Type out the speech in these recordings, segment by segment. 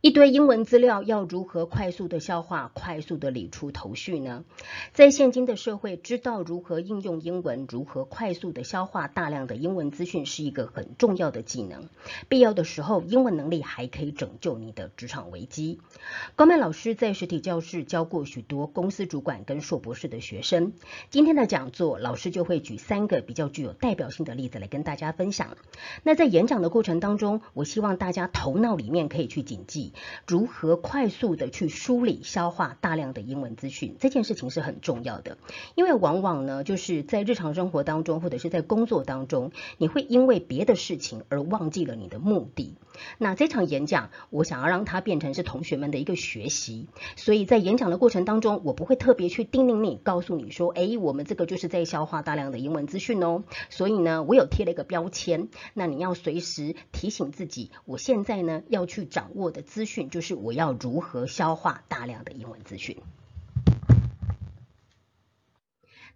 一堆英文资料要如何快速的消化、快速的理出头绪呢？在现今的社会，知道如何应用英文、如何快速的消化大量的英文资讯，是一个很重要的技能。必要的时候，英文能力还可以拯救你的职场危机。高曼老师在实体教室教过许多公司主管跟硕博士的学生。今天的讲座，老师就会举三个比较具有代表性的例子来跟大家分享。那在演讲的过程当中，我希望大家头脑里面可以去谨记。如何快速的去梳理、消化大量的英文资讯，这件事情是很重要的。因为往往呢，就是在日常生活当中，或者是在工作当中，你会因为别的事情而忘记了你的目的。那这场演讲，我想要让它变成是同学们的一个学习，所以在演讲的过程当中，我不会特别去叮咛你，告诉你说，哎，我们这个就是在消化大量的英文资讯哦。所以呢，我有贴了一个标签，那你要随时提醒自己，我现在呢要去掌握的资讯就。就是我要如何消化大量的英文资讯。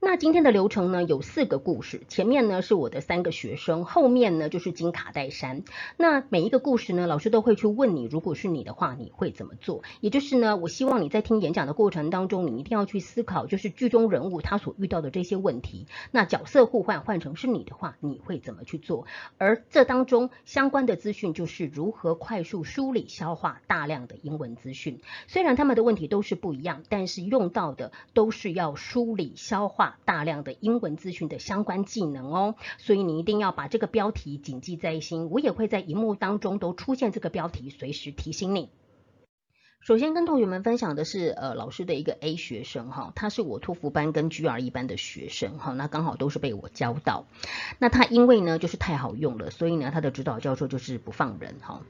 那今天的流程呢，有四个故事。前面呢是我的三个学生，后面呢就是金卡戴珊。那每一个故事呢，老师都会去问你，如果是你的话，你会怎么做？也就是呢，我希望你在听演讲的过程当中，你一定要去思考，就是剧中人物他所遇到的这些问题。那角色互换换成是你的话，你会怎么去做？而这当中相关的资讯，就是如何快速梳理、消化大量的英文资讯。虽然他们的问题都是不一样，但是用到的都是要梳理、消化。大量的英文资讯的相关技能哦，所以你一定要把这个标题谨记在心。我也会在荧幕当中都出现这个标题，随时提醒你。首先跟同学们分享的是，呃，老师的一个 A 学生哈，他是我托福班跟 GRE 班的学生哈，那刚好都是被我教到。那他因为呢就是太好用了，所以呢他的指导教授就是不放人哈。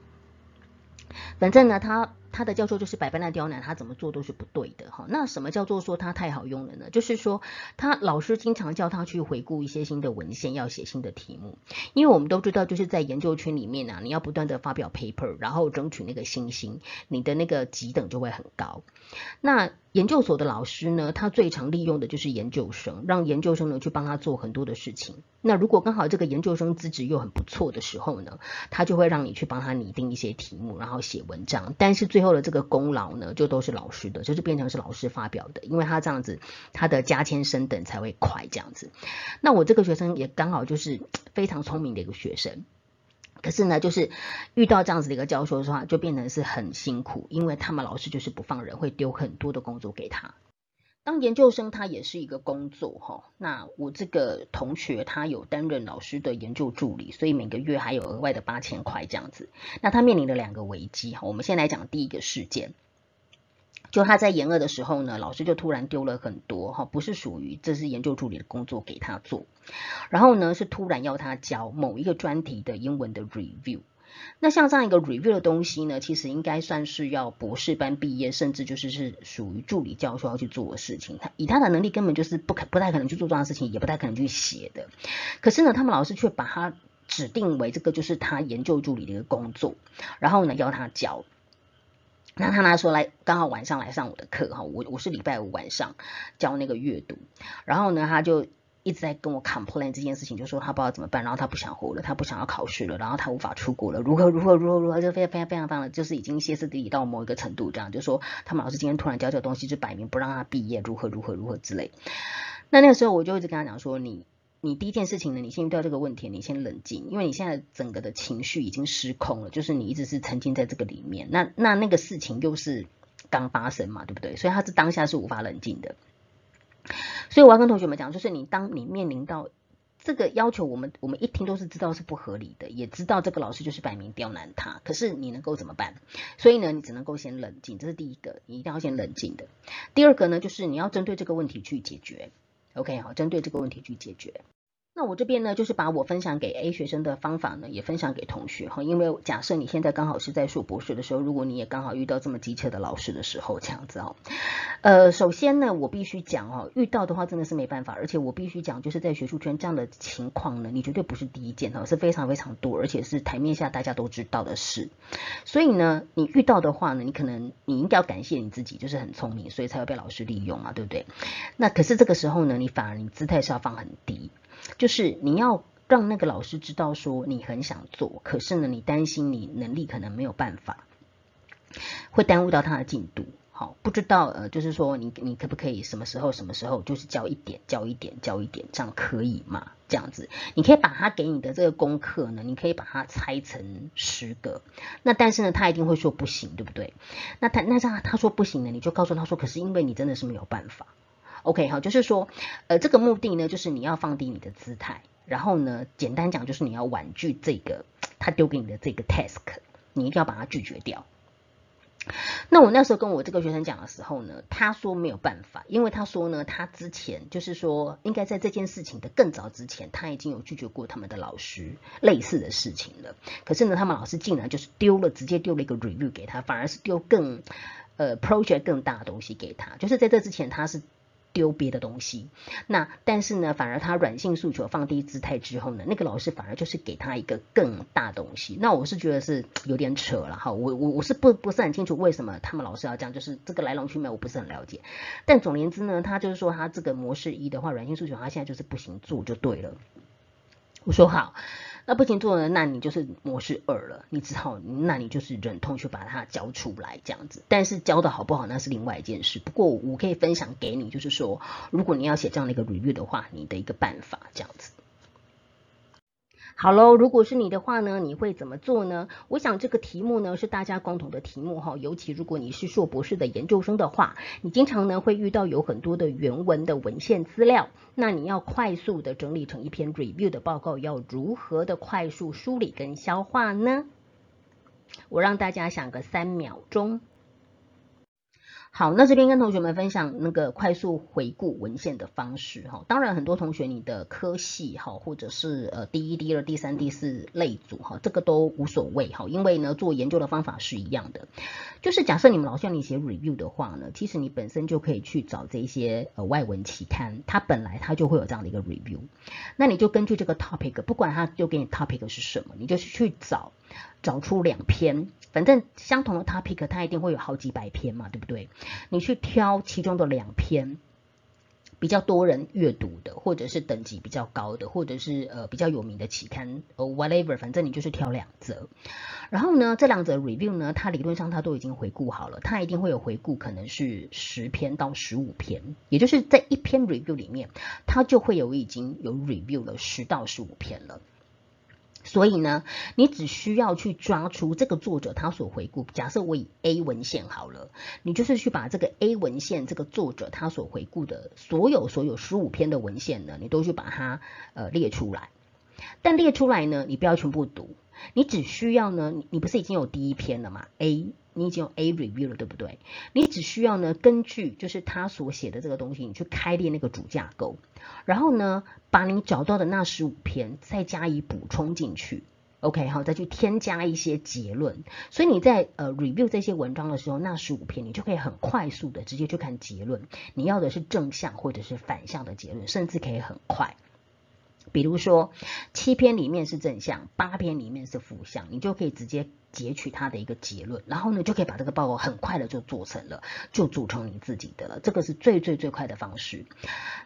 反正呢他。他的教授就是百般的刁难，他怎么做都是不对的哈。那什么叫做说他太好用了呢？就是说他老师经常叫他去回顾一些新的文献，要写新的题目。因为我们都知道，就是在研究圈里面啊，你要不断的发表 paper，然后争取那个星星，你的那个级等就会很高。那研究所的老师呢，他最常利用的就是研究生，让研究生呢去帮他做很多的事情。那如果刚好这个研究生资质又很不错的时候呢，他就会让你去帮他拟定一些题目，然后写文章。但是最后的这个功劳呢，就都是老师的，就是变成是老师发表的，因为他这样子，他的加签升等才会快这样子。那我这个学生也刚好就是 非常聪明的一个学生，可是呢，就是遇到这样子的一个教授的话，就变成是很辛苦，因为他们老师就是不放人，会丢很多的工作给他。当研究生，他也是一个工作哈。那我这个同学，他有担任老师的研究助理，所以每个月还有额外的八千块这样子。那他面临的两个危机哈，我们先来讲第一个事件，就他在研二的时候呢，老师就突然丢了很多哈，不是属于这是研究助理的工作给他做，然后呢是突然要他交某一个专题的英文的 review。那像这样一个 review 的东西呢，其实应该算是要博士班毕业，甚至就是是属于助理教授要去做的事情。他以他的能力，根本就是不可不太可能去做这样的事情，也不太可能去写的。可是呢，他们老师却把他指定为这个就是他研究助理的一个工作，然后呢要他教。那他拿说来，刚好晚上来上我的课哈，我我是礼拜五晚上教那个阅读，然后呢他就。一直在跟我 complain 这件事情，就说他不知道怎么办，然后他不想活了，他不想要考试了，然后他无法出国了，如何如何如何如何，就非常非常非常非常，就是已经歇斯底里到某一个程度，这样就说他们老师今天突然教这个东西，就摆明不让他毕业，如何如何如何之类。那那个时候我就一直跟他讲说，你你第一件事情呢，你先遇到这个问题，你先冷静，因为你现在整个的情绪已经失控了，就是你一直是沉浸在这个里面，那那那个事情又是刚发生嘛，对不对？所以他是当下是无法冷静的。所以我要跟同学们讲，就是你当你面临到这个要求，我们我们一听都是知道是不合理的，也知道这个老师就是摆明刁难他。可是你能够怎么办？所以呢，你只能够先冷静，这是第一个，你一定要先冷静的。第二个呢，就是你要针对这个问题去解决。OK，好，针对这个问题去解决。那我这边呢，就是把我分享给 A 学生的方法呢，也分享给同学哈。因为假设你现在刚好是在硕博士的时候，如果你也刚好遇到这么机车的老师的时候，这样子哦。呃，首先呢，我必须讲哦，遇到的话真的是没办法，而且我必须讲，就是在学术圈这样的情况呢，你绝对不是第一件哦，是非常非常多，而且是台面下大家都知道的事。所以呢，你遇到的话呢，你可能你应该要感谢你自己，就是很聪明，所以才会被老师利用嘛，对不对？那可是这个时候呢，你反而你姿态是要放很低。就是你要让那个老师知道说你很想做，可是呢，你担心你能力可能没有办法。会耽误到他的进度。好，不知道呃，就是说你你可不可以什么时候什么时候就是教一点教一点教一点，这样可以吗？这样子，你可以把他给你的这个功课呢，你可以把它拆成十个。那但是呢，他一定会说不行，对不对？那他那他他说不行呢，你就告诉他说，可是因为你真的是没有办法。OK，好，就是说呃，这个目的呢，就是你要放低你的姿态，然后呢，简单讲就是你要婉拒这个他丢给你的这个 task，你一定要把它拒绝掉。那我那时候跟我这个学生讲的时候呢，他说没有办法，因为他说呢，他之前就是说，应该在这件事情的更早之前，他已经有拒绝过他们的老师类似的事情了。可是呢，他们老师竟然就是丢了，直接丢了一个 review 给他，反而是丢更呃 project 更大的东西给他。就是在这之前，他是。丢别的东西，那但是呢，反而他软性诉求放低姿态之后呢，那个老师反而就是给他一个更大东西。那我是觉得是有点扯了哈，我我我是不不是很清楚为什么他们老师要这样，就是这个来龙去脉我不是很了解。但总而言之呢，他就是说他这个模式一的话，软性诉求他现在就是不行做就对了。我说好。那不行做呢？那你就是模式二了，你只好，那你就是忍痛去把它交出来这样子。但是教的好不好，那是另外一件事。不过我可以分享给你，就是说，如果你要写这样的一个 review 的话，你的一个办法这样子。好喽，如果是你的话呢，你会怎么做呢？我想这个题目呢是大家共同的题目哈，尤其如果你是硕博士的研究生的话，你经常呢会遇到有很多的原文的文献资料，那你要快速的整理成一篇 review 的报告，要如何的快速梳理跟消化呢？我让大家想个三秒钟。好，那这边跟同学们分享那个快速回顾文献的方式哈。当然，很多同学你的科系哈，或者是呃第一、第二、第三、第四类组哈，这个都无所谓哈，因为呢做研究的方法是一样的。就是假设你们老师要你写 review 的话呢，其实你本身就可以去找这些呃外文期刊，它本来它就会有这样的一个 review。那你就根据这个 topic，不管它就给你 topic 是什么，你就去找。找出两篇，反正相同的 topic，它一定会有好几百篇嘛，对不对？你去挑其中的两篇比较多人阅读的，或者是等级比较高的，或者是呃比较有名的期刊，呃 whatever，反正你就是挑两则。然后呢，这两则 review 呢，它理论上它都已经回顾好了，它一定会有回顾，可能是十篇到十五篇，也就是在一篇 review 里面，它就会有已经有 review 了十到十五篇了。所以呢，你只需要去抓出这个作者他所回顾。假设我以 A 文献好了，你就是去把这个 A 文献这个作者他所回顾的所有所有十五篇的文献呢，你都去把它呃列出来。但列出来呢，你不要全部读，你只需要呢，你不是已经有第一篇了吗？A。你已经有 A review 了，对不对？你只需要呢，根据就是他所写的这个东西，你去开列那个主架构，然后呢，把你找到的那十五篇再加以补充进去，OK，好，再去添加一些结论。所以你在呃 review 这些文章的时候，那十五篇你就可以很快速的直接去看结论。你要的是正向或者是反向的结论，甚至可以很快。比如说七篇里面是正向，八篇里面是负向，你就可以直接。截取它的一个结论，然后呢，就可以把这个报告很快的就做成了，就组成你自己的了。这个是最最最快的方式。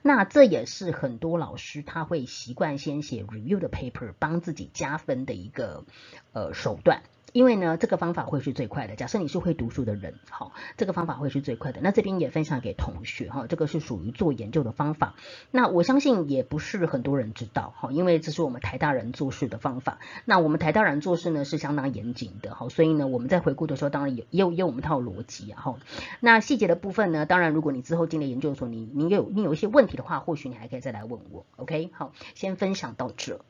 那这也是很多老师他会习惯先写 review 的 paper，帮自己加分的一个呃手段。因为呢，这个方法会是最快的。假设你是会读书的人，好，这个方法会是最快的。那这边也分享给同学哈，这个是属于做研究的方法。那我相信也不是很多人知道哈，因为这是我们台大人做事的方法。那我们台大人做事呢是相当严谨的哈，所以呢我们在回顾的时候，当然也也有也有我们套逻辑啊哈。那细节的部分呢，当然如果你之后进了研究所，你你有你有一些问题的话，或许你还可以再来问我。OK，好，先分享到这。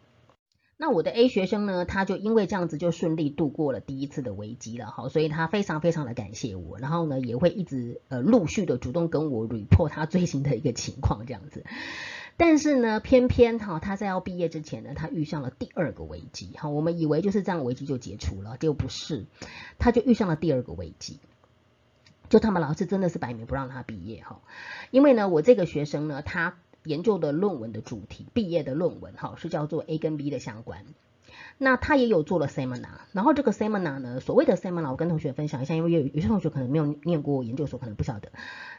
那我的 A 学生呢，他就因为这样子就顺利度过了第一次的危机了，哈，所以他非常非常的感谢我，然后呢也会一直呃陆续的主动跟我 report 他最新的一个情况这样子。但是呢，偏偏哈他在要毕业之前呢，他遇上了第二个危机，哈，我们以为就是这样危机就解除了，结果不是，他就遇上了第二个危机，就他们老师真的是摆明不让他毕业哈，因为呢我这个学生呢他。研究的论文的主题，毕业的论文哈是叫做 A 跟 B 的相关。那他也有做了 seminar，然后这个 seminar 呢，所谓的 seminar，我跟同学分享一下，因为有有些同学可能没有念过研究所，可能不晓得。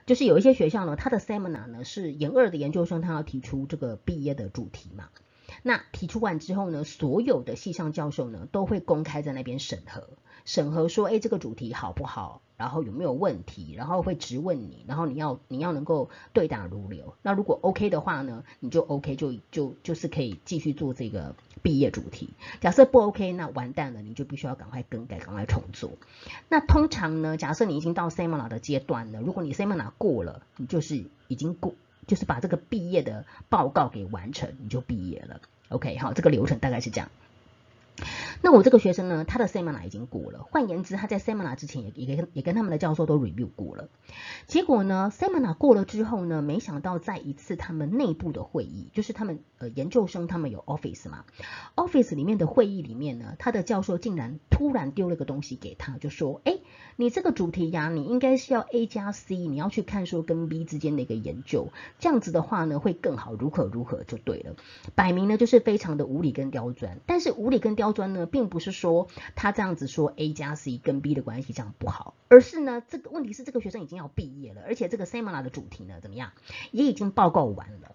就是有一些学校呢，他的 seminar 呢是研二的研究生，他要提出这个毕业的主题嘛。那提出完之后呢，所有的系上教授呢都会公开在那边审核。审核说，哎，这个主题好不好？然后有没有问题？然后会质问你，然后你要你要能够对答如流。那如果 OK 的话呢，你就 OK 就就就是可以继续做这个毕业主题。假设不 OK，那完蛋了，你就必须要赶快更改，赶快重做。那通常呢，假设你已经到 Seminar 的阶段了，如果你 Seminar 过了，你就是已经过，就是把这个毕业的报告给完成，你就毕业了。OK，好，这个流程大概是这样。那我这个学生呢，他的 seminar 已经过了，换言之，他在 seminar 之前也也跟也跟他们的教授都 review 过了。结果呢，seminar 过了之后呢，没想到在一次他们内部的会议，就是他们呃研究生他们有 office 嘛，office 里面的会议里面呢，他的教授竟然突然丢了个东西给他，就说，哎。你这个主题呀，你应该是要 A 加 C，你要去看说跟 B 之间的一个研究，这样子的话呢会更好，如何如何就对了。摆明呢就是非常的无理跟刁钻，但是无理跟刁钻呢，并不是说他这样子说 A 加 C 跟 B 的关系这样不好，而是呢这个问题是这个学生已经要毕业了，而且这个 seminar 的主题呢怎么样，也已经报告完了。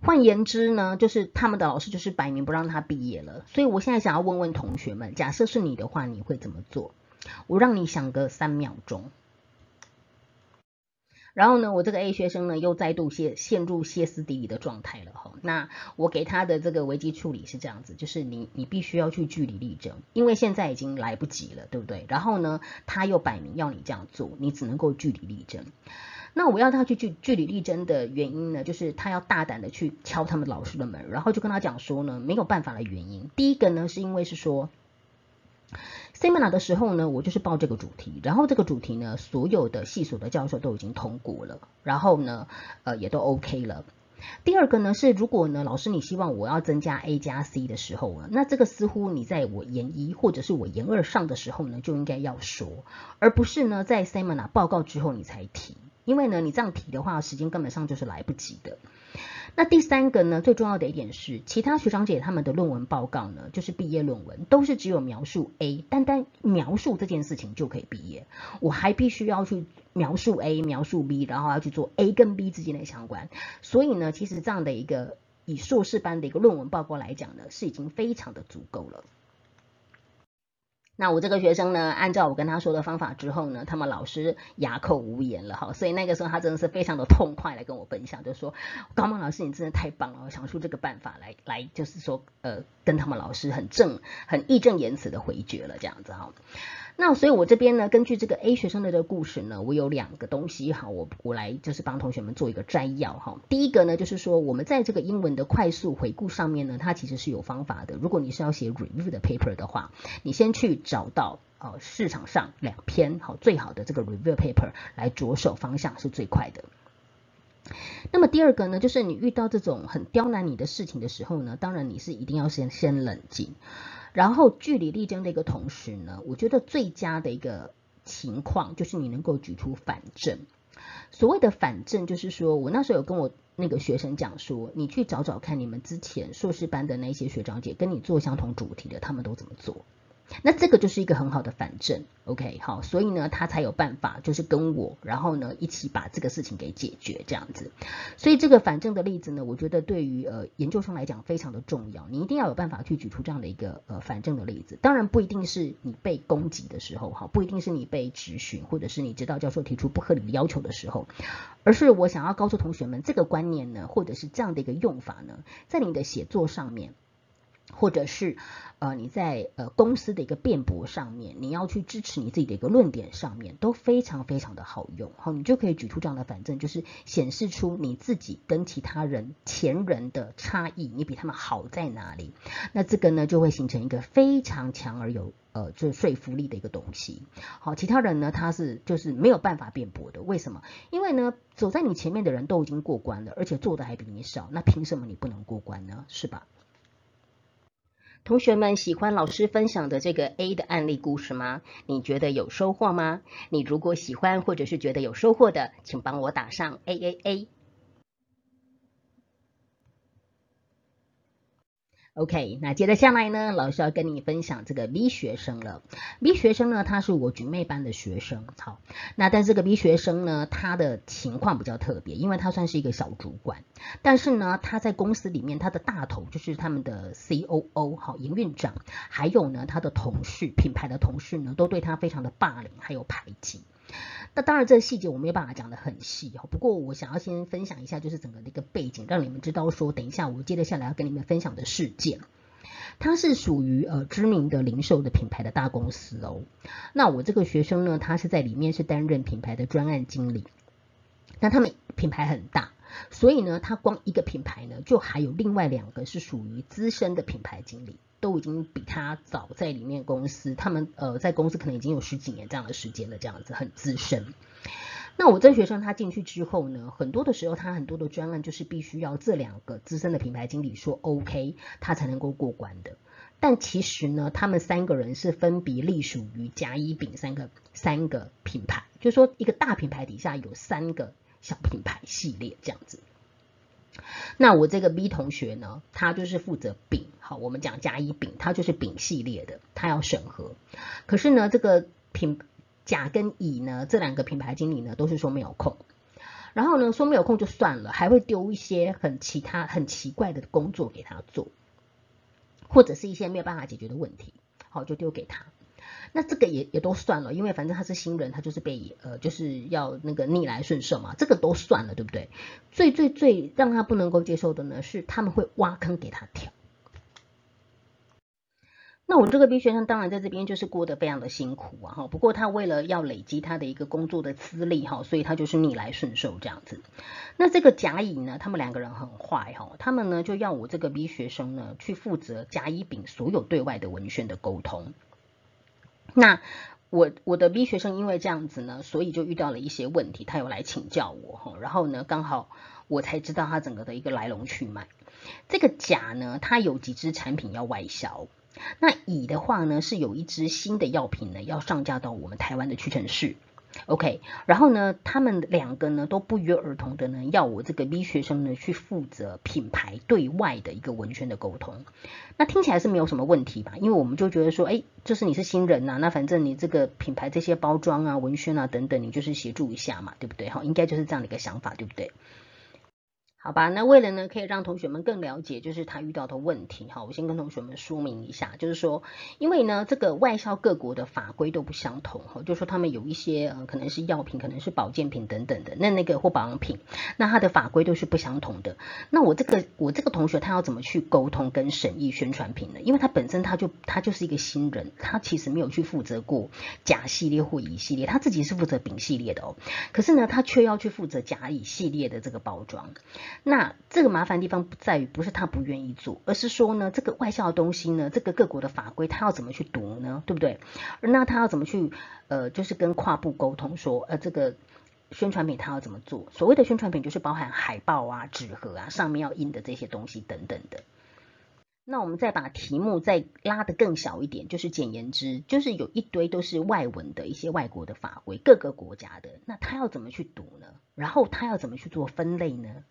换言之呢，就是他们的老师就是摆明不让他毕业了。所以我现在想要问问同学们，假设是你的话，你会怎么做？我让你想个三秒钟，然后呢，我这个 A 学生呢又再度陷陷入歇斯底里的状态了哈。那我给他的这个危机处理是这样子，就是你你必须要去据理力争，因为现在已经来不及了，对不对？然后呢，他又摆明要你这样做，你只能够据理力争。那我要他去据据理力争的原因呢，就是他要大胆的去敲他们老师的门，然后就跟他讲说呢，没有办法的原因。第一个呢，是因为是说。Seminar 的时候呢，我就是报这个主题，然后这个主题呢，所有的系所的教授都已经通过了，然后呢，呃，也都 OK 了。第二个呢是，如果呢老师你希望我要增加 A 加 C 的时候呢，那这个似乎你在我研一或者是我研二上的时候呢，就应该要说，而不是呢在 Seminar 报告之后你才提，因为呢你这样提的话，时间根本上就是来不及的。那第三个呢，最重要的一点是，其他学长姐他们的论文报告呢，就是毕业论文，都是只有描述 A，单单描述这件事情就可以毕业。我还必须要去描述 A，描述 B，然后要去做 A 跟 B 之间的相关。所以呢，其实这样的一个以硕士班的一个论文报告来讲呢，是已经非常的足够了。那我这个学生呢，按照我跟他说的方法之后呢，他们老师哑口无言了哈，所以那个时候他真的是非常的痛快来跟我分享，就说高梦老师你真的太棒了，想出这个办法来来就是说呃跟他们老师很正很义正言辞的回绝了这样子哈。那所以，我这边呢，根据这个 A 学生的这个故事呢，我有两个东西哈，我我来就是帮同学们做一个摘要哈。第一个呢，就是说我们在这个英文的快速回顾上面呢，它其实是有方法的。如果你是要写 review 的 paper 的话，你先去找到呃市场上两篇好最好的这个 review paper 来着手方向是最快的。那么第二个呢，就是你遇到这种很刁难你的事情的时候呢，当然你是一定要先先冷静。然后据理力争的一个同时呢，我觉得最佳的一个情况就是你能够举出反证。所谓的反证，就是说我那时候有跟我那个学生讲说，你去找找看你们之前硕士班的那些学长姐跟你做相同主题的，他们都怎么做。那这个就是一个很好的反证，OK，好，所以呢，他才有办法就是跟我，然后呢一起把这个事情给解决这样子。所以这个反证的例子呢，我觉得对于呃研究生来讲非常的重要，你一定要有办法去举出这样的一个呃反证的例子。当然不一定是你被攻击的时候，哈，不一定是你被质询，或者是你知道教授提出不合理的要求的时候，而是我想要告诉同学们，这个观念呢，或者是这样的一个用法呢，在你的写作上面。或者是呃你在呃公司的一个辩驳上面，你要去支持你自己的一个论点上面，都非常非常的好用，好，你就可以举出这样的反证，就是显示出你自己跟其他人前人的差异，你比他们好在哪里？那这个呢就会形成一个非常强而有呃就是说服力的一个东西。好，其他人呢他是就是没有办法辩驳的，为什么？因为呢走在你前面的人都已经过关了，而且做的还比你少，那凭什么你不能过关呢？是吧？同学们喜欢老师分享的这个 A 的案例故事吗？你觉得有收获吗？你如果喜欢或者是觉得有收获的，请帮我打上 A A A。OK，那接着下来呢，老师要跟你分享这个 B 学生了。B 学生呢，他是我局妹班的学生。好，那但这个 B 学生呢，他的情况比较特别，因为他算是一个小主管，但是呢，他在公司里面，他的大头就是他们的 COO，好，营运长，还有呢，他的同事，品牌的同事呢，都对他非常的霸凌，还有排挤。那当然，这个细节我没有办法讲的很细哈。不过我想要先分享一下，就是整个的一个背景，让你们知道说，等一下我接着下来要跟你们分享的事件，它是属于呃知名的零售的品牌的大公司哦。那我这个学生呢，他是在里面是担任品牌的专案经理。那他们品牌很大，所以呢，他光一个品牌呢，就还有另外两个是属于资深的品牌经理。都已经比他早在里面公司，他们呃在公司可能已经有十几年这样的时间了，这样子很资深。那我这学生他进去之后呢，很多的时候他很多的专案就是必须要这两个资深的品牌经理说 OK，他才能够过关的。但其实呢，他们三个人是分别隶属于甲乙丙三个三个品牌，就说一个大品牌底下有三个小品牌系列这样子。那我这个 B 同学呢，他就是负责丙，好，我们讲甲乙丙，他就是丙系列的，他要审核。可是呢，这个品甲跟乙呢，这两个品牌经理呢，都是说没有空。然后呢，说没有空就算了，还会丢一些很其他很奇怪的工作给他做，或者是一些没有办法解决的问题，好，就丢给他。那这个也也都算了，因为反正他是新人，他就是被呃就是要那个逆来顺受嘛，这个都算了，对不对？最最最让他不能够接受的呢，是他们会挖坑给他跳。那我这个 B 学生当然在这边就是过得非常的辛苦啊，哈。不过他为了要累积他的一个工作的资历哈，所以他就是逆来顺受这样子。那这个甲乙呢，他们两个人很坏哈，他们呢就要我这个 B 学生呢去负责甲乙丙所有对外的文宣的沟通。那我我的 B 学生因为这样子呢，所以就遇到了一些问题，他有来请教我哈，然后呢，刚好我才知道他整个的一个来龙去脉。这个甲呢，它有几支产品要外销，那乙的话呢，是有一支新的药品呢要上架到我们台湾的屈臣氏。OK，然后呢，他们两个呢都不约而同的呢，要我这个 B 学生呢去负责品牌对外的一个文宣的沟通。那听起来是没有什么问题吧？因为我们就觉得说，哎，就是你是新人呐，那反正你这个品牌这些包装啊、文宣啊等等，你就是协助一下嘛，对不对？哈，应该就是这样的一个想法，对不对？好吧，那为了呢，可以让同学们更了解，就是他遇到的问题，哈，我先跟同学们说明一下，就是说，因为呢，这个外销各国的法规都不相同，哈，就说他们有一些呃，可能是药品，可能是保健品等等的，那那个或保养品，那它的法规都是不相同的。那我这个我这个同学他要怎么去沟通跟审议宣传品呢？因为他本身他就他就是一个新人，他其实没有去负责过甲系列或乙系列，他自己是负责丙系列的哦，可是呢，他却要去负责甲乙系列的这个包装。那这个麻烦地方不在于不是他不愿意做，而是说呢，这个外销的东西呢，这个各国的法规他要怎么去读呢？对不对？那他要怎么去呃，就是跟跨部沟通说，呃，这个宣传品他要怎么做？所谓的宣传品就是包含海报啊、纸盒啊，上面要印的这些东西等等的。那我们再把题目再拉得更小一点，就是简言之，就是有一堆都是外文的一些外国的法规，各个国家的，那他要怎么去读呢？然后他要怎么去做分类呢？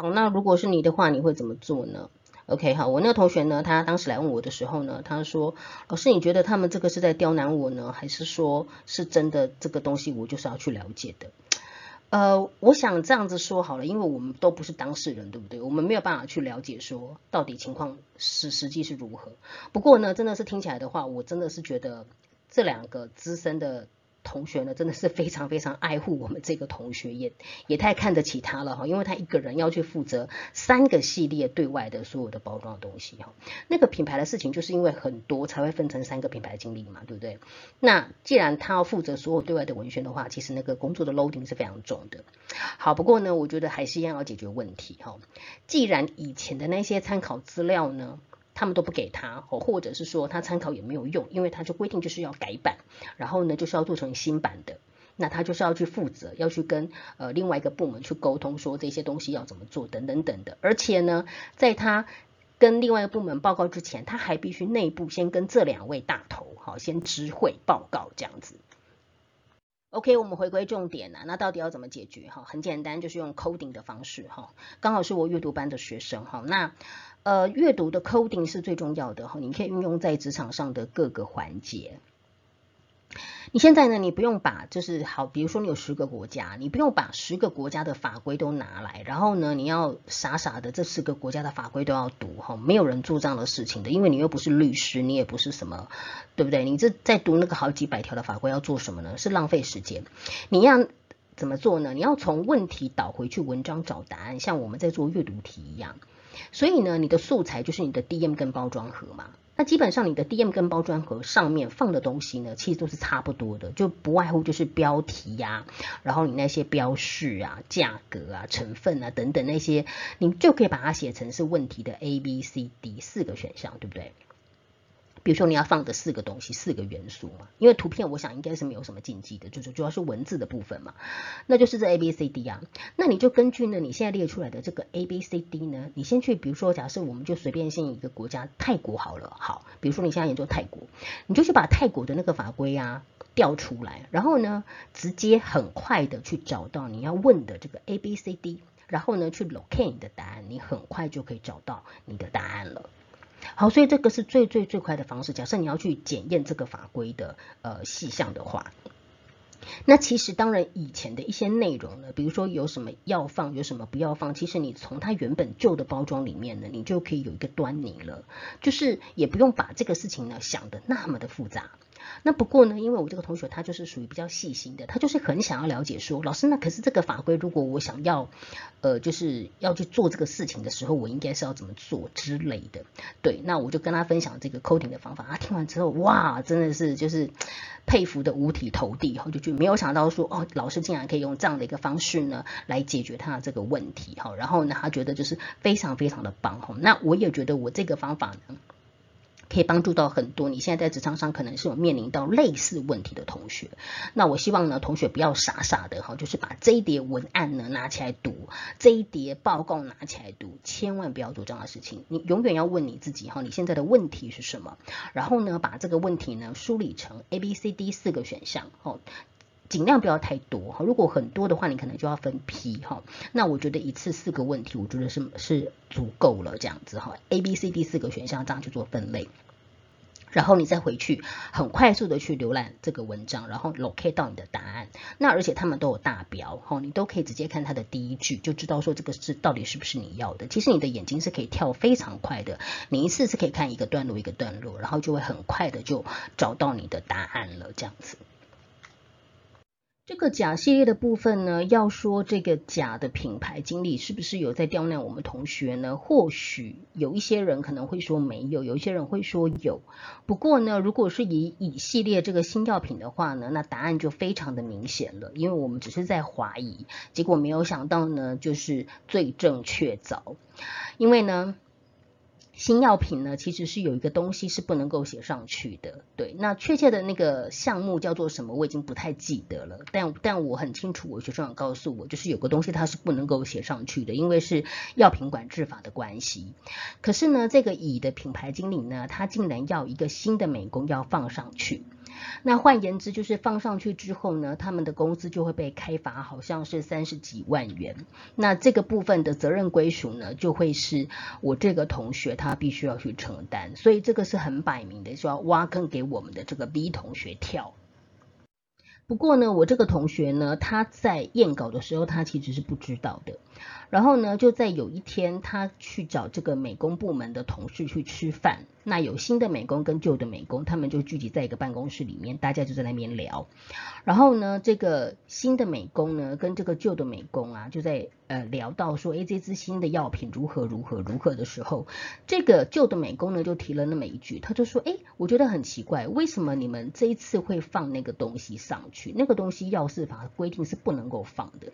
好，那如果是你的话，你会怎么做呢？OK，好，我那个同学呢，他当时来问我的时候呢，他说：“老师，你觉得他们这个是在刁难我呢，还是说是真的这个东西我就是要去了解的？”呃，我想这样子说好了，因为我们都不是当事人，对不对？我们没有办法去了解说到底情况是实际是如何。不过呢，真的是听起来的话，我真的是觉得这两个资深的。同学呢，真的是非常非常爱护我们这个同学，也也太看得起他了哈，因为他一个人要去负责三个系列对外的所有的包装的东西哈。那个品牌的事情，就是因为很多才会分成三个品牌经理嘛，对不对？那既然他要负责所有对外的文宣的话，其实那个工作的 loading 是非常重的。好，不过呢，我觉得还是一样要解决问题哈。既然以前的那些参考资料呢，他们都不给他，或或者是说他参考也没有用，因为他就规定就是要改版，然后呢就是要做成新版的，那他就是要去负责，要去跟呃另外一个部门去沟通，说这些东西要怎么做等等等的，而且呢，在他跟另外一个部门报告之前，他还必须内部先跟这两位大头好先知会报告这样子。OK，我们回归重点啊，那到底要怎么解决哈？很简单，就是用 coding 的方式哈。刚好是我阅读班的学生哈，那呃阅读的 coding 是最重要的哈，你可以运用在职场上的各个环节。你现在呢？你不用把就是好，比如说你有十个国家，你不用把十个国家的法规都拿来，然后呢，你要傻傻的这十个国家的法规都要读哈，没有人做这样的事情的，因为你又不是律师，你也不是什么，对不对？你这在读那个好几百条的法规要做什么呢？是浪费时间。你要怎么做呢？你要从问题导回去文章找答案，像我们在做阅读题一样。所以呢，你的素材就是你的 DM 跟包装盒嘛。那基本上你的 DM 跟包装盒上面放的东西呢，其实都是差不多的，就不外乎就是标题呀，然后你那些标示啊、价格啊、成分啊等等那些，你就可以把它写成是问题的 A、B、C、D 四个选项，对不对？比如说你要放的四个东西，四个元素嘛，因为图片我想应该是没有什么禁忌的，就是主要是文字的部分嘛，那就是这 A B C D 啊，那你就根据呢你现在列出来的这个 A B C D 呢，你先去，比如说假设我们就随便先一个国家泰国好了，好，比如说你现在研究泰国，你就去把泰国的那个法规啊调出来，然后呢直接很快的去找到你要问的这个 A B C D，然后呢去 locate 你的答案，你很快就可以找到你的答案了。好，所以这个是最最最快的方式。假设你要去检验这个法规的呃细项的话，那其实当然以前的一些内容呢，比如说有什么要放，有什么不要放，其实你从它原本旧的包装里面呢，你就可以有一个端倪了，就是也不用把这个事情呢想的那么的复杂。那不过呢，因为我这个同学他就是属于比较细心的，他就是很想要了解说，老师那可是这个法规，如果我想要，呃，就是要去做这个事情的时候，我应该是要怎么做之类的。对，那我就跟他分享这个 coding 的方法，他听完之后，哇，真的是就是佩服的五体投地，哈，就就没有想到说，哦，老师竟然可以用这样的一个方式呢来解决他这个问题，哈，然后呢，他觉得就是非常非常的棒，哈，那我也觉得我这个方法呢。可以帮助到很多你现在在职场上可能是有面临到类似问题的同学。那我希望呢，同学不要傻傻的哈，就是把这一叠文案呢拿起来读，这一叠报告拿起来读，千万不要做这样的事情。你永远要问你自己哈，你现在的问题是什么？然后呢，把这个问题呢梳理成 A、B、C、D 四个选项哦，尽量不要太多哈。如果很多的话，你可能就要分批哈。那我觉得一次四个问题，我觉得是是足够了这样子哈。A、B、C、D 四个选项这样去做分类。然后你再回去，很快速的去浏览这个文章，然后 locate 到你的答案。那而且他们都有大标，哈，你都可以直接看它的第一句，就知道说这个是到底是不是你要的。其实你的眼睛是可以跳非常快的，你一次是可以看一个段落一个段落，然后就会很快的就找到你的答案了，这样子。这个甲系列的部分呢，要说这个甲的品牌经理是不是有在刁难我们同学呢？或许有一些人可能会说没有，有一些人会说有。不过呢，如果是以乙系列这个新药品的话呢，那答案就非常的明显了，因为我们只是在怀疑，结果没有想到呢，就是罪证确凿，因为呢。新药品呢，其实是有一个东西是不能够写上去的，对。那确切的那个项目叫做什么，我已经不太记得了。但但我很清楚，我学生告诉我，就是有个东西它是不能够写上去的，因为是药品管制法的关系。可是呢，这个乙的品牌经理呢，他竟然要一个新的美工要放上去。那换言之，就是放上去之后呢，他们的工资就会被开罚，好像是三十几万元。那这个部分的责任归属呢，就会是我这个同学他必须要去承担。所以这个是很摆明的，就要挖坑给我们的这个 B 同学跳。不过呢，我这个同学呢，他在验稿的时候，他其实是不知道的。然后呢，就在有一天，他去找这个美工部门的同事去吃饭。那有新的美工跟旧的美工，他们就聚集在一个办公室里面，大家就在那边聊。然后呢，这个新的美工呢，跟这个旧的美工啊，就在呃聊到说，哎，这支新的药品如何如何如何的时候，这个旧的美工呢就提了那么一句，他就说，哎，我觉得很奇怪，为什么你们这一次会放那个东西上去？那个东西药事法规定是不能够放的。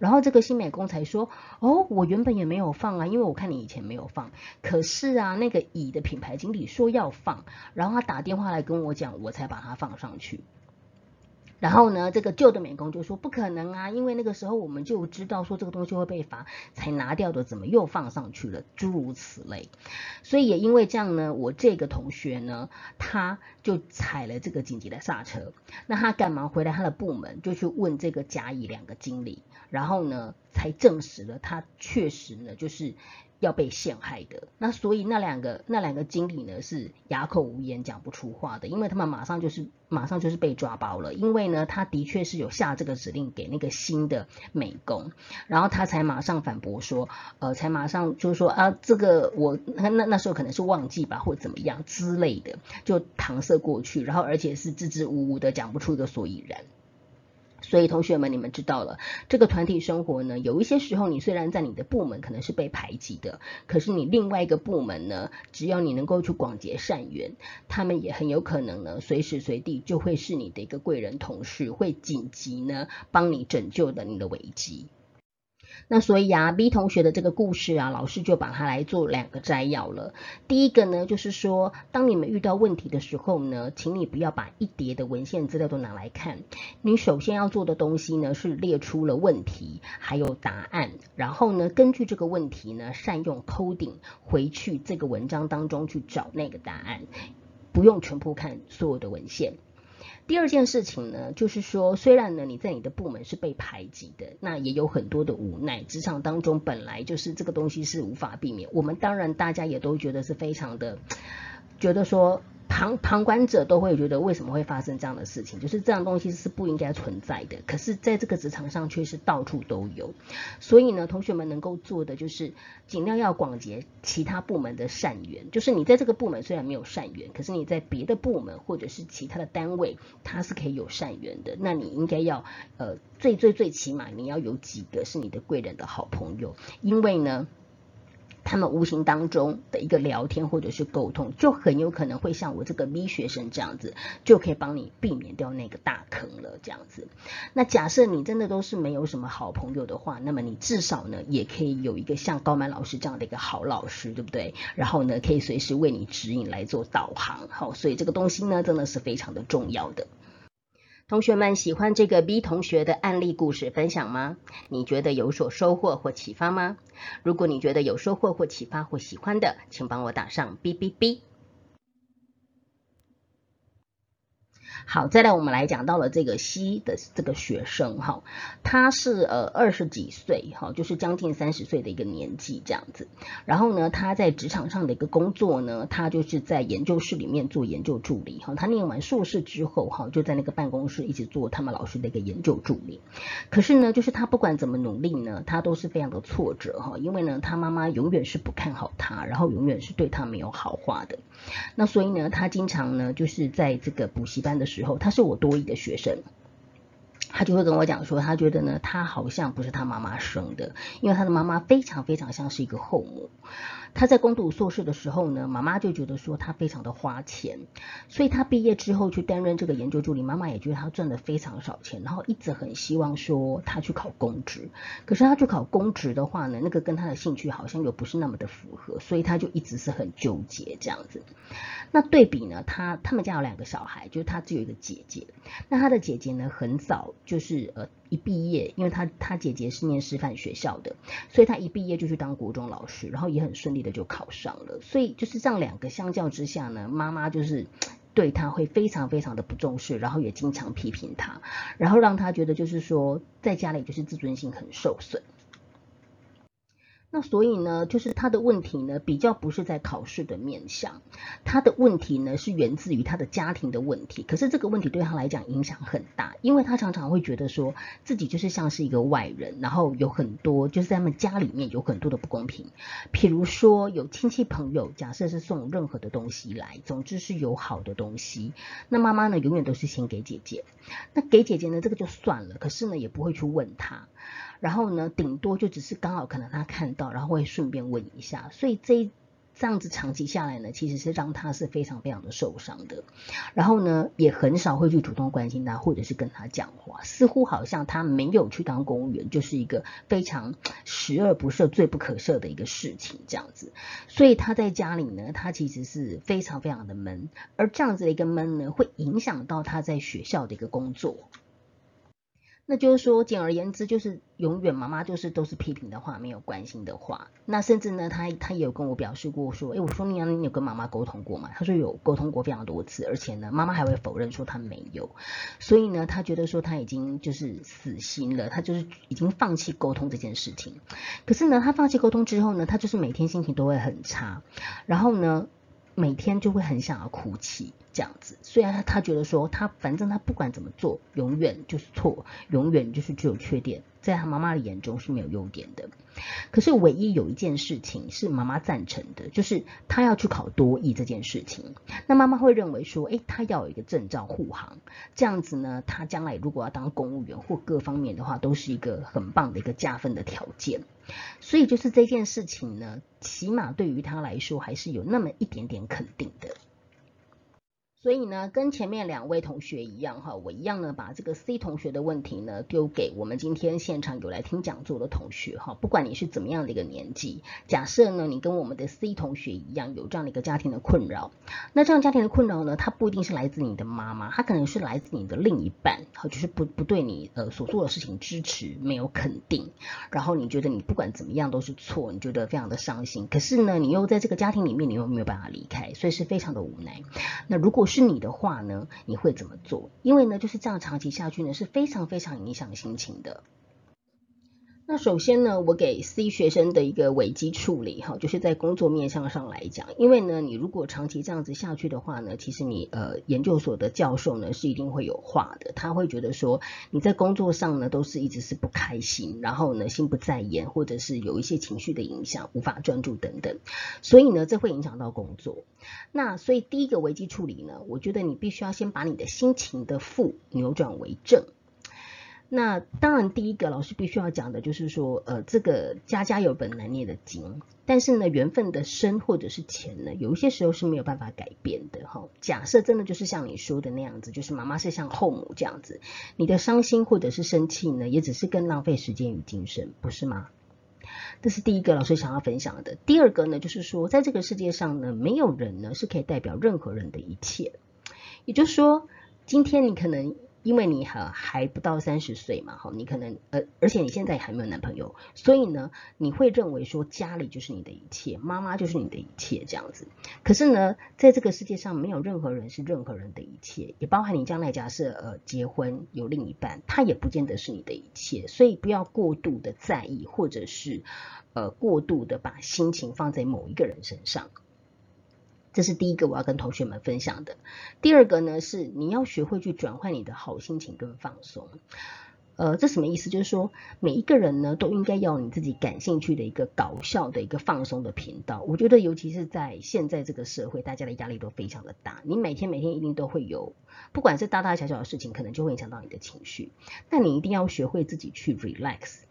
然后这个新美工才说。哦，我原本也没有放啊，因为我看你以前没有放。可是啊，那个乙的品牌经理说要放，然后他打电话来跟我讲，我才把它放上去。然后呢，这个旧的美工就说不可能啊，因为那个时候我们就知道说这个东西会被罚，才拿掉的，怎么又放上去了？诸如此类。所以也因为这样呢，我这个同学呢，他就踩了这个紧急的刹车。那他赶忙回来他的部门，就去问这个甲乙两个经理，然后呢，才证实了他确实呢就是。要被陷害的，那所以那两个那两个经理呢是哑口无言，讲不出话的，因为他们马上就是马上就是被抓包了，因为呢他的确是有下这个指令给那个新的美工，然后他才马上反驳说，呃，才马上就是说啊，这个我那那时候可能是忘记吧，或怎么样之类的，就搪塞过去，然后而且是支支吾吾的讲不出一个所以然。所以同学们，你们知道了，这个团体生活呢，有一些时候你虽然在你的部门可能是被排挤的，可是你另外一个部门呢，只要你能够去广结善缘，他们也很有可能呢，随时随地就会是你的一个贵人同事，会紧急呢帮你拯救的你的危机。那所以啊，B 同学的这个故事啊，老师就把它来做两个摘要了。第一个呢，就是说，当你们遇到问题的时候呢，请你不要把一叠的文献资料都拿来看。你首先要做的东西呢，是列出了问题，还有答案，然后呢，根据这个问题呢，善用 coding 回去这个文章当中去找那个答案，不用全部看所有的文献。第二件事情呢，就是说，虽然呢你在你的部门是被排挤的，那也有很多的无奈。职场当中本来就是这个东西是无法避免，我们当然大家也都觉得是非常的，觉得说。旁旁观者都会觉得为什么会发生这样的事情，就是这样东西是不应该存在的。可是，在这个职场上却是到处都有。所以呢，同学们能够做的就是尽量要广结其他部门的善缘。就是你在这个部门虽然没有善缘，可是你在别的部门或者是其他的单位，它是可以有善缘的。那你应该要呃最最最起码你要有几个是你的贵人的好朋友，因为呢。他们无形当中的一个聊天或者是沟通，就很有可能会像我这个 B 学生这样子，就可以帮你避免掉那个大坑了。这样子，那假设你真的都是没有什么好朋友的话，那么你至少呢，也可以有一个像高曼老师这样的一个好老师，对不对？然后呢，可以随时为你指引来做导航。好，所以这个东西呢，真的是非常的重要的。同学们喜欢这个 B 同学的案例故事分享吗？你觉得有所收获或启发吗？如果你觉得有收获或启发或喜欢的，请帮我打上 B B B。好，再来我们来讲到了这个 C 的这个学生哈，他是呃二十几岁哈，就是将近三十岁的一个年纪这样子。然后呢，他在职场上的一个工作呢，他就是在研究室里面做研究助理哈。他念完硕士之后哈，就在那个办公室一直做他们老师的一个研究助理。可是呢，就是他不管怎么努力呢，他都是非常的挫折哈，因为呢，他妈妈永远是不看好他，然后永远是对他没有好话的。那所以呢，他经常呢，就是在这个补习班的时候，他是我多一的学生。他就会跟我讲说，他觉得呢，他好像不是他妈妈生的，因为他的妈妈非常非常像是一个后母。他在攻读硕士的时候呢，妈妈就觉得说他非常的花钱，所以他毕业之后去担任这个研究助理，妈妈也觉得他赚的非常少钱，然后一直很希望说他去考公职。可是他去考公职的话呢，那个跟他的兴趣好像又不是那么的符合，所以他就一直是很纠结这样子。那对比呢，他他们家有两个小孩，就是他只有一个姐姐，那他的姐姐呢很早。就是呃一毕业，因为他他姐姐是念师范学校的，所以他一毕业就去当国中老师，然后也很顺利的就考上了。所以就是这样两个相较之下呢，妈妈就是 对他会非常非常的不重视，然后也经常批评他，然后让他觉得就是说在家里就是自尊心很受损。那所以呢，就是他的问题呢，比较不是在考试的面向，他的问题呢是源自于他的家庭的问题。可是这个问题对他来讲影响很大，因为他常常会觉得说自己就是像是一个外人，然后有很多就是在他们家里面有很多的不公平。譬如说有亲戚朋友，假设是送任何的东西来，总之是有好的东西，那妈妈呢永远都是先给姐姐，那给姐姐呢这个就算了，可是呢也不会去问他。然后呢，顶多就只是刚好可能他看到，然后会顺便问一下，所以这这样子长期下来呢，其实是让他是非常非常的受伤的。然后呢，也很少会去主动关心他，或者是跟他讲话，似乎好像他没有去当公务员，就是一个非常十恶不赦、罪不可赦的一个事情这样子。所以他在家里呢，他其实是非常非常的闷，而这样子的一个闷呢，会影响到他在学校的一个工作。那就是说，简而言之，就是永远妈妈就是都是批评的话，没有关心的话。那甚至呢，他他也有跟我表示过说，哎，我说你你有跟妈妈沟通过吗？他说有沟通过非常多次，而且呢，妈妈还会否认说他没有。所以呢，他觉得说他已经就是死心了，他就是已经放弃沟通这件事情。可是呢，他放弃沟通之后呢，他就是每天心情都会很差，然后呢。每天就会很想要哭泣这样子，虽然他觉得说他反正他不管怎么做，永远就是错，永远就是具有缺点，在他妈妈的眼中是没有优点的。可是唯一有一件事情是妈妈赞成的，就是他要去考多艺这件事情。那妈妈会认为说，哎，他要有一个证照护航，这样子呢，他将来如果要当公务员或各方面的话，都是一个很棒的一个加分的条件。所以就是这件事情呢，起码对于他来说还是有那么一点点肯定的。所以呢，跟前面两位同学一样哈，我一样呢，把这个 C 同学的问题呢丢给我们今天现场有来听讲座的同学哈。不管你是怎么样的一个年纪，假设呢你跟我们的 C 同学一样有这样的一个家庭的困扰，那这样家庭的困扰呢，它不一定是来自你的妈妈，它可能是来自你的另一半，好，就是不不对你呃所做的事情支持，没有肯定，然后你觉得你不管怎么样都是错，你觉得非常的伤心。可是呢，你又在这个家庭里面，你又没有办法离开，所以是非常的无奈。那如果是是你的话呢，你会怎么做？因为呢，就是这样长期下去呢，是非常非常影响心情的。那首先呢，我给 C 学生的一个危机处理哈，就是在工作面向上来讲，因为呢，你如果长期这样子下去的话呢，其实你呃研究所的教授呢是一定会有话的，他会觉得说你在工作上呢都是一直是不开心，然后呢心不在焉，或者是有一些情绪的影响，无法专注等等，所以呢这会影响到工作。那所以第一个危机处理呢，我觉得你必须要先把你的心情的负扭转为正。那当然，第一个老师必须要讲的就是说，呃，这个家家有本难念的经，但是呢，缘分的深或者是浅呢，有一些时候是没有办法改变的哈。假设真的就是像你说的那样子，就是妈妈是像后母这样子，你的伤心或者是生气呢，也只是更浪费时间与精神，不是吗？这是第一个老师想要分享的。第二个呢，就是说，在这个世界上呢，没有人呢是可以代表任何人的一切，也就是说，今天你可能。因为你还还不到三十岁嘛，哈，你可能呃，而且你现在还没有男朋友，所以呢，你会认为说家里就是你的一切，妈妈就是你的一切这样子。可是呢，在这个世界上没有任何人是任何人的一切，也包含你将来假设呃结婚有另一半，他也不见得是你的一切，所以不要过度的在意，或者是呃过度的把心情放在某一个人身上。这是第一个我要跟同学们分享的。第二个呢，是你要学会去转换你的好心情跟放松。呃，这什么意思？就是说每一个人呢，都应该要你自己感兴趣的一个搞笑的一个放松的频道。我觉得，尤其是在现在这个社会，大家的压力都非常的大，你每天每天一定都会有，不管是大大小小的事情，可能就会影响到你的情绪。那你一定要学会自己去 relax。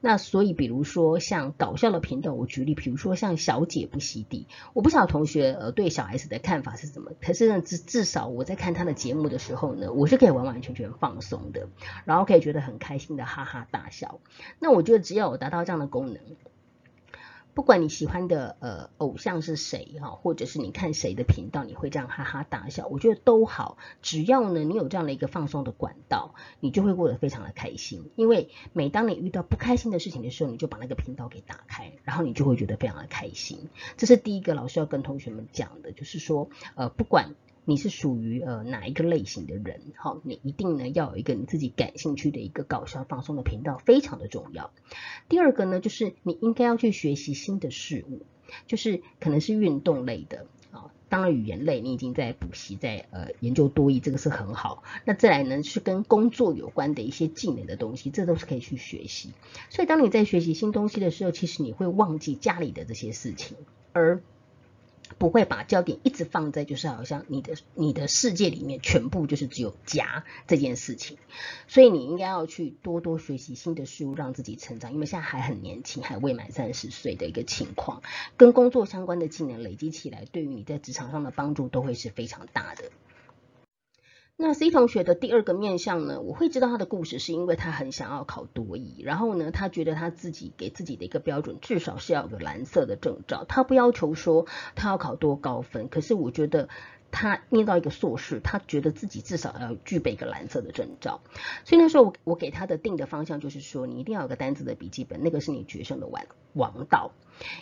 那所以，比如说像搞笑的频道，我举例，比如说像小姐不洗地，我不晓得同学呃对小 S 的看法是什么，可是呢至至少我在看他的节目的时候呢，我是可以完完全全放松的，然后可以觉得很开心的哈哈大笑。那我觉得只要我达到这样的功能。不管你喜欢的呃偶像是谁哈，或者是你看谁的频道，你会这样哈哈大笑，我觉得都好。只要呢你有这样的一个放松的管道，你就会过得非常的开心。因为每当你遇到不开心的事情的时候，你就把那个频道给打开，然后你就会觉得非常的开心。这是第一个老师要跟同学们讲的，就是说呃不管。你是属于呃哪一个类型的人？好，你一定呢要有一个你自己感兴趣的一个搞笑放松的频道，非常的重要。第二个呢，就是你应该要去学习新的事物，就是可能是运动类的啊。当然语言类，你已经在补习，在呃研究多义，这个是很好。那再来呢，是跟工作有关的一些技能的东西，这都是可以去学习。所以当你在学习新东西的时候，其实你会忘记家里的这些事情，而不会把焦点一直放在，就是好像你的你的世界里面全部就是只有家这件事情，所以你应该要去多多学习新的事物，让自己成长。因为现在还很年轻，还未满三十岁的一个情况，跟工作相关的技能累积起来，对于你在职场上的帮助都会是非常大的。那 C 同学的第二个面向呢？我会知道他的故事，是因为他很想要考多艺，然后呢，他觉得他自己给自己的一个标准，至少是要有蓝色的证照。他不要求说他要考多高分，可是我觉得他念到一个硕士，他觉得自己至少要具备一个蓝色的证照。所以那时候我我给他的定的方向就是说，你一定要有个单字的笔记本，那个是你决胜的王王道。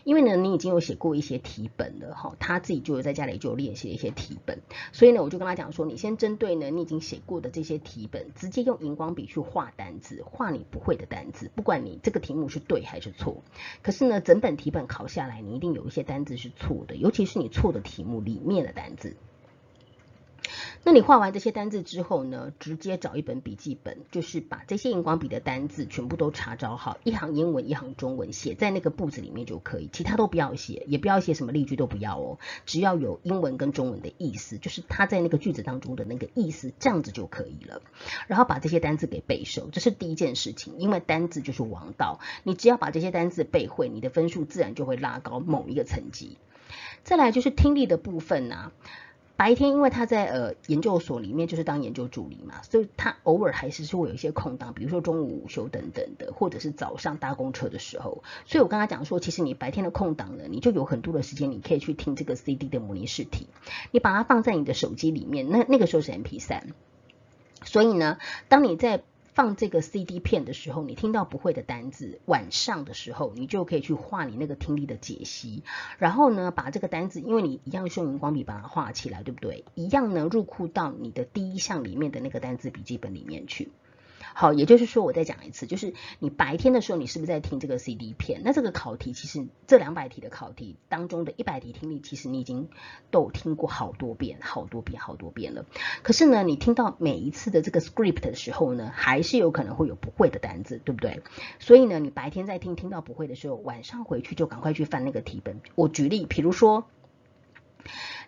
因为呢，你已经有写过一些题本了哈，他自己就在家里就练习一些题本，所以呢，我就跟他讲说，你先针对呢你已经写过的这些题本，直接用荧光笔去画单字，画你不会的单字，不管你这个题目是对还是错。可是呢，整本题本考下来，你一定有一些单字是错的，尤其是你错的题目里面的单字。那你画完这些单字之后呢，直接找一本笔记本，就是把这些荧光笔的单字全部都查找好，一行英文一行中文写在那个簿子里面就可以，其他都不要写，也不要写什么例句都不要哦，只要有英文跟中文的意思，就是它在那个句子当中的那个意思，这样子就可以了。然后把这些单字给背熟，这是第一件事情，因为单字就是王道，你只要把这些单字背会，你的分数自然就会拉高某一个层级。再来就是听力的部分呐。白天因为他在呃研究所里面就是当研究助理嘛，所以他偶尔还是是会有一些空档，比如说中午午休等等的，或者是早上搭公车的时候。所以我跟他讲说，其实你白天的空档呢，你就有很多的时间，你可以去听这个 CD 的模拟试题，你把它放在你的手机里面，那那个时候是 MP 三。所以呢，当你在放这个 CD 片的时候，你听到不会的单字，晚上的时候你就可以去画你那个听力的解析，然后呢，把这个单字，因为你一样用荧光笔把它画起来，对不对？一样呢，入库到你的第一项里面的那个单字笔记本里面去。好，也就是说，我再讲一次，就是你白天的时候，你是不是在听这个 CD 片？那这个考题其实这两百题的考题当中的一百题听力，其实你已经都听过好多遍、好多遍、好多遍了。可是呢，你听到每一次的这个 script 的时候呢，还是有可能会有不会的单字，对不对？所以呢，你白天在听，听到不会的时候，晚上回去就赶快去翻那个题本。我举例，比如说。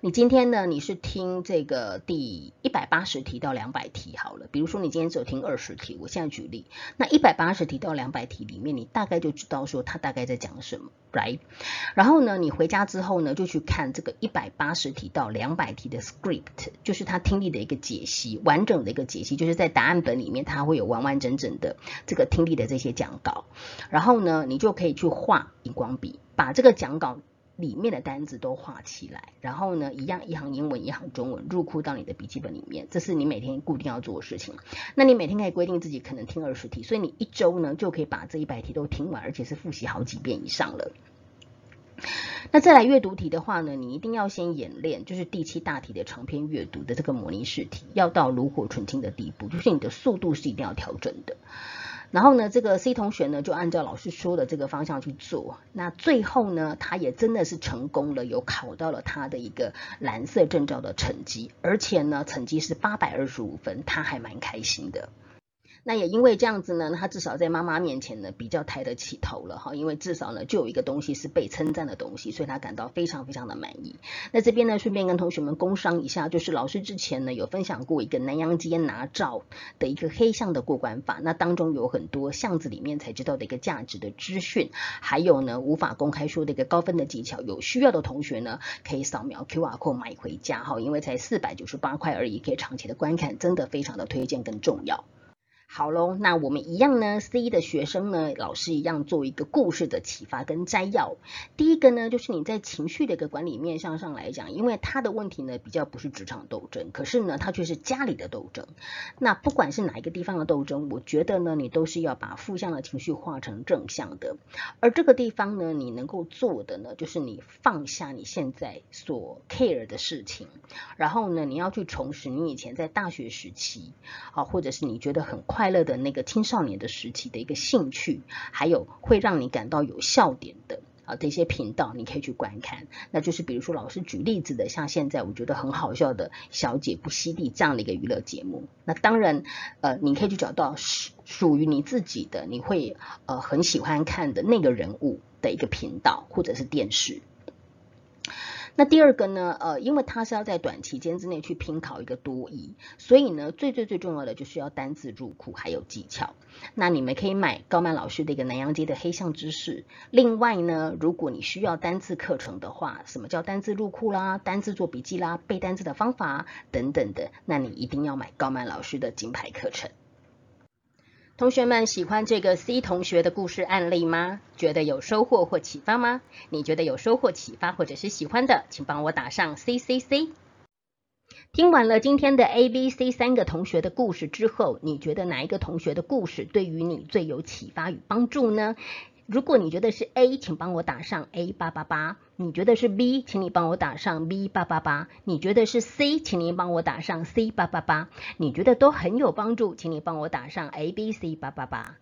你今天呢？你是听这个第一百八十题到两百题好了。比如说你今天只有听二十题，我现在举例，那一百八十题到两百题里面，你大概就知道说他大概在讲什么，right？然后呢，你回家之后呢，就去看这个一百八十题到两百题的 script，就是他听力的一个解析，完整的一个解析，就是在答案本里面，它会有完完整整的这个听力的这些讲稿。然后呢，你就可以去画荧光笔，把这个讲稿。里面的单子都画起来，然后呢，一样一行英文一行中文入库到你的笔记本里面，这是你每天固定要做的事情。那你每天可以规定自己可能听二十题，所以你一周呢就可以把这一百题都听完，而且是复习好几遍以上了。那再来阅读题的话呢，你一定要先演练，就是第七大题的长篇阅读的这个模拟试题，要到炉火纯青的地步，就是你的速度是一定要调整的。然后呢，这个 C 同学呢就按照老师说的这个方向去做，那最后呢，他也真的是成功了，有考到了他的一个蓝色证照的成绩，而且呢，成绩是八百二十五分，他还蛮开心的。那也因为这样子呢，他至少在妈妈面前呢比较抬得起头了哈，因为至少呢就有一个东西是被称赞的东西，所以他感到非常非常的满意。那这边呢顺便跟同学们工商一下，就是老师之前呢有分享过一个南洋街拿照的一个黑巷的过关法，那当中有很多巷子里面才知道的一个价值的资讯，还有呢无法公开说的一个高分的技巧，有需要的同学呢可以扫描 QR code 买回家哈，因为才四百九十八块而已，可以长期的观看，真的非常的推荐跟重要。好喽，那我们一样呢，C 的学生呢，老师一样做一个故事的启发跟摘要。第一个呢，就是你在情绪的一个管理面向上来讲，因为他的问题呢比较不是职场斗争，可是呢他却是家里的斗争。那不管是哪一个地方的斗争，我觉得呢你都是要把负向的情绪化成正向的。而这个地方呢，你能够做的呢，就是你放下你现在所 care 的事情，然后呢你要去重拾你以前在大学时期啊，或者是你觉得很快。快乐的那个青少年的时期的一个兴趣，还有会让你感到有笑点的啊这些频道，你可以去观看。那就是比如说老师举例子的，像现在我觉得很好笑的《小姐不吸地》这样的一个娱乐节目。那当然，呃，你可以去找到属属于你自己的，你会呃很喜欢看的那个人物的一个频道或者是电视。那第二个呢，呃，因为他是要在短期间之内去拼考一个多一，所以呢，最最最重要的就是要单字入库还有技巧。那你们可以买高曼老师的一个南洋街的黑象知识。另外呢，如果你需要单字课程的话，什么叫单字入库啦，单字做笔记啦，背单字的方法等等的，那你一定要买高曼老师的金牌课程。同学们喜欢这个 C 同学的故事案例吗？觉得有收获或启发吗？你觉得有收获、启发或者是喜欢的，请帮我打上 C C C。听完了今天的 A、B、C 三个同学的故事之后，你觉得哪一个同学的故事对于你最有启发与帮助呢？如果你觉得是 A，请帮我打上 A 八八八；你觉得是 B，请你帮我打上 B 八八八；你觉得是 C，请你帮我打上 C 八八八；你觉得都很有帮助，请你帮我打上 A、B、C 八八八。